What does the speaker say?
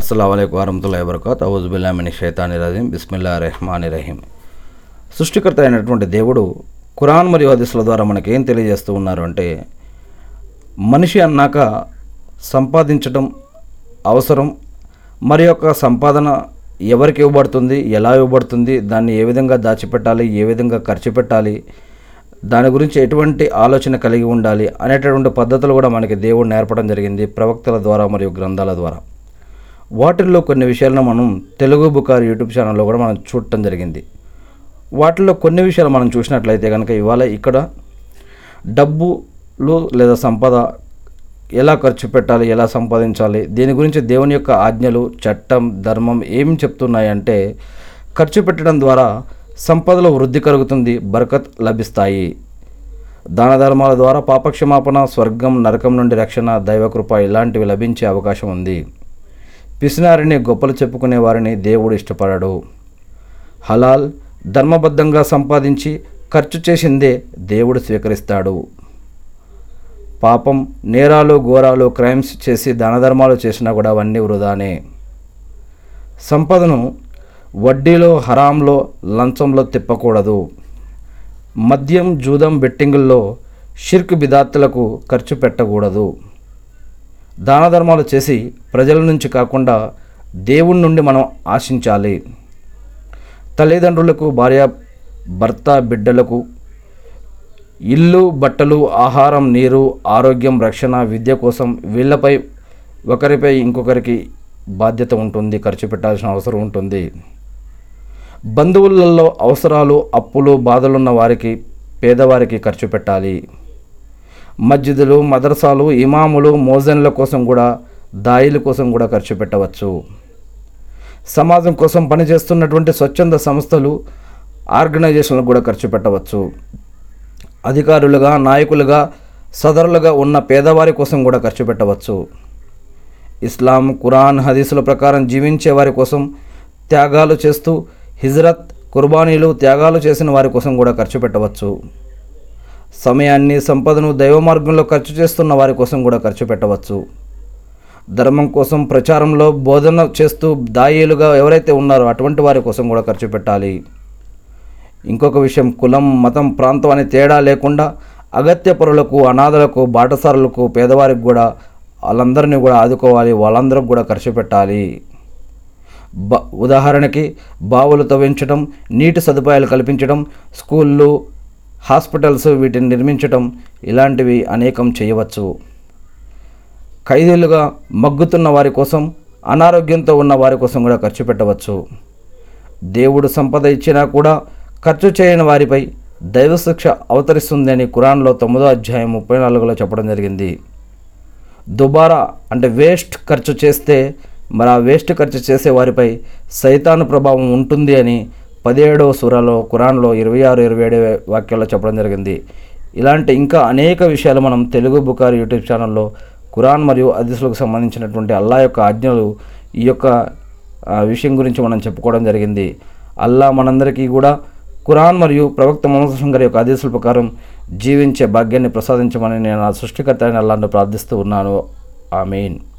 అస్సలం వరహతుల్లా వబర్కాత్. అవుజుబిల్లామిని షైతాని రహీం బిస్మిల్లా రెహమాని రహీం. సృష్టికర్త అయినటువంటి దేవుడు ఖురాన్ మరియు హదీసుల ద్వారా మనకి ఏం తెలియజేస్తూ ఉన్నారు అంటే మనిషి అన్నాక సంపాదించడం అవసరం మరి యొక్క సంపాదన ఎవరికి ఇవ్వబడుతుంది ఎలా ఇవ్వబడుతుంది దాన్ని ఏ విధంగా దాచిపెట్టాలి ఏ విధంగా ఖర్చు పెట్టాలి దాని గురించి ఎటువంటి ఆలోచన కలిగి ఉండాలి అనేటటువంటి పద్ధతులు కూడా మనకి దేవుడు నేర్పడం జరిగింది ప్రవక్తల ద్వారా మరియు గ్రంథాల ద్వారా. వాటిల్లో కొన్ని విషయాలను మనం తెలుగు బుకార్ యూట్యూబ్ ఛానల్లో కూడా మనం చూడటం జరిగింది. వాటిల్లో కొన్ని విషయాలు మనం చూసినట్లయితే కనుక ఇవాళ ఇక్కడ డబ్బులు లేదా సంపద ఎలా ఖర్చు పెట్టాలి ఎలా సంపాదించాలి దీని గురించి దేవుని యొక్క ఆజ్ఞలు చట్టం ధర్మం ఏం చెప్తున్నాయంటే ఖర్చు పెట్టడం ద్వారా సంపదలో వృద్ధి కలుగుతుంది బరకత్ లభిస్తాయి. దాన ధర్మాల ద్వారా పాపక్షమాపణ స్వర్గం నరకం నుండి రక్షణ దైవకృప ఇలాంటివి లభించే అవకాశం ఉంది. పిసినారిని గొప్పలు చెప్పుకునే వారిని దేవుడు ఇష్టపడడు. హలాల్ ధర్మబద్ధంగా సంపాదించి ఖర్చు చేసిందే దేవుడు స్వీకరిస్తాడు. పాపం నేరాలు ఘోరాలు క్రైమ్స్ చేసి దానధర్మాలు చేసినా కూడా అవన్నీ వృధానే. సంపదను వడ్డీలో హరాంలో లంచంలో తిప్పకూడదు. మద్యం జూదం బెట్టింగుల్లో షిర్క్ బిదాత్తులకు ఖర్చు పెట్టకూడదు. దాన ధర్మాలు చేసి ప్రజల నుంచి కాకుండా దేవుడి నుండి మనం ఆశించాలి. తల్లిదండ్రులకు భార్య భర్త బిడ్డలకు ఇల్లు బట్టలు ఆహారం నీరు ఆరోగ్యం రక్షణ విద్య కోసం వీళ్ళపై ఒకరిపై ఇంకొకరికి బాధ్యత ఉంటుంది ఖర్చు పెట్టాల్సిన అవసరం ఉంటుంది. బంధువులలో అవసరాలు అప్పులు బాధలున్న వారికి పేదవారికి ఖర్చు పెట్టాలి. మస్జిదులు మదర్సాలు ఇమాములు మోజన్ల కోసం కూడా దాయిల కోసం కూడా ఖర్చు పెట్టవచ్చు. సమాజం కోసం పనిచేస్తున్నటువంటి స్వచ్ఛంద సంస్థలు ఆర్గనైజేషన్లకు కూడా ఖర్చు పెట్టవచ్చు. అధికారులుగా నాయకులుగా సదరులుగా ఉన్న పేదవారి కోసం కూడా ఖర్చు పెట్టవచ్చు. ఇస్లాం కురాన్ హదీసుల ప్రకారం జీవించే వారి కోసం త్యాగాలు చేస్తూ హిజ్రత్ కుర్బానీలు త్యాగాలు చేసిన వారి కోసం కూడా ఖర్చు పెట్టవచ్చు. సమయాన్ని సంపదను దైవ మార్గంలో ఖర్చు చేస్తున్న వారి కోసం కూడా ఖర్చు పెట్టవచ్చు. ధర్మం కోసం ప్రచారంలో బోధన చేస్తూ దాయేలుగా ఎవరైతే ఉన్నారో అటువంటి వారి కోసం కూడా ఖర్చు పెట్టాలి. ఇంకొక విషయం కులం మతం ప్రాంతం అనే తేడా లేకుండా అగత్య పరులకు అనాథలకు బాటసారులకు పేదవారికి కూడా వాళ్ళందరినీ కూడా ఆదుకోవాలి వాళ్ళందరికి కూడా ఖర్చు పెట్టాలి. బ ఉదాహరణకి బావులు తవ్వించడం నీటి సదుపాయాలు కల్పించడం స్కూళ్ళు హాస్పిటల్స్ వీటిని నిర్మించటం ఇలాంటివి అనేకం చేయవచ్చు. ఖైదీలుగా మగ్గుతున్న వారి కోసం అనారోగ్యంతో ఉన్న వారి కోసం కూడా ఖర్చు పెట్టవచ్చు. దేవుడు సంపద ఇచ్చినా కూడా ఖర్చు చేయని వారిపై దైవశిక్ష అవతరిస్తుందని ఖురాన్లో తొమ్మిదో అధ్యాయం ముప్పై నాలుగులో చెప్పడం జరిగింది. దుబారా అంటే వేస్ట్ ఖర్చు చేస్తే మరి ఆ వేస్ట్ ఖర్చు చేసే వారిపై సైతాను ప్రభావం ఉంటుంది అని పదిహేడవ సూరాలో కురాన్లో ఇరవై ఆరు ఇరవై ఏడు వాక్యాల్లో చెప్పడం జరిగింది. ఇలాంటి ఇంకా అనేక విషయాలు మనం తెలుగు బుకార్ యూట్యూబ్ ఛానల్లో ఖురాన్ మరియు అదిసులకు సంబంధించినటువంటి అల్లా యొక్క ఆజ్ఞలు ఈ యొక్క విషయం గురించి మనం చెప్పుకోవడం జరిగింది. అల్లా మనందరికీ కూడా ఖురాన్ మరియు ప్రవక్త మొహమ్మద్ గారి యొక్క ఆదేశాల ప్రకారం జీవించే భాగ్యాన్ని ప్రసాదించమని నేను ఆ సృష్టికర్త అయిన అల్లాను ప్రార్థిస్తూ ఉన్నాను. ఆమెన్.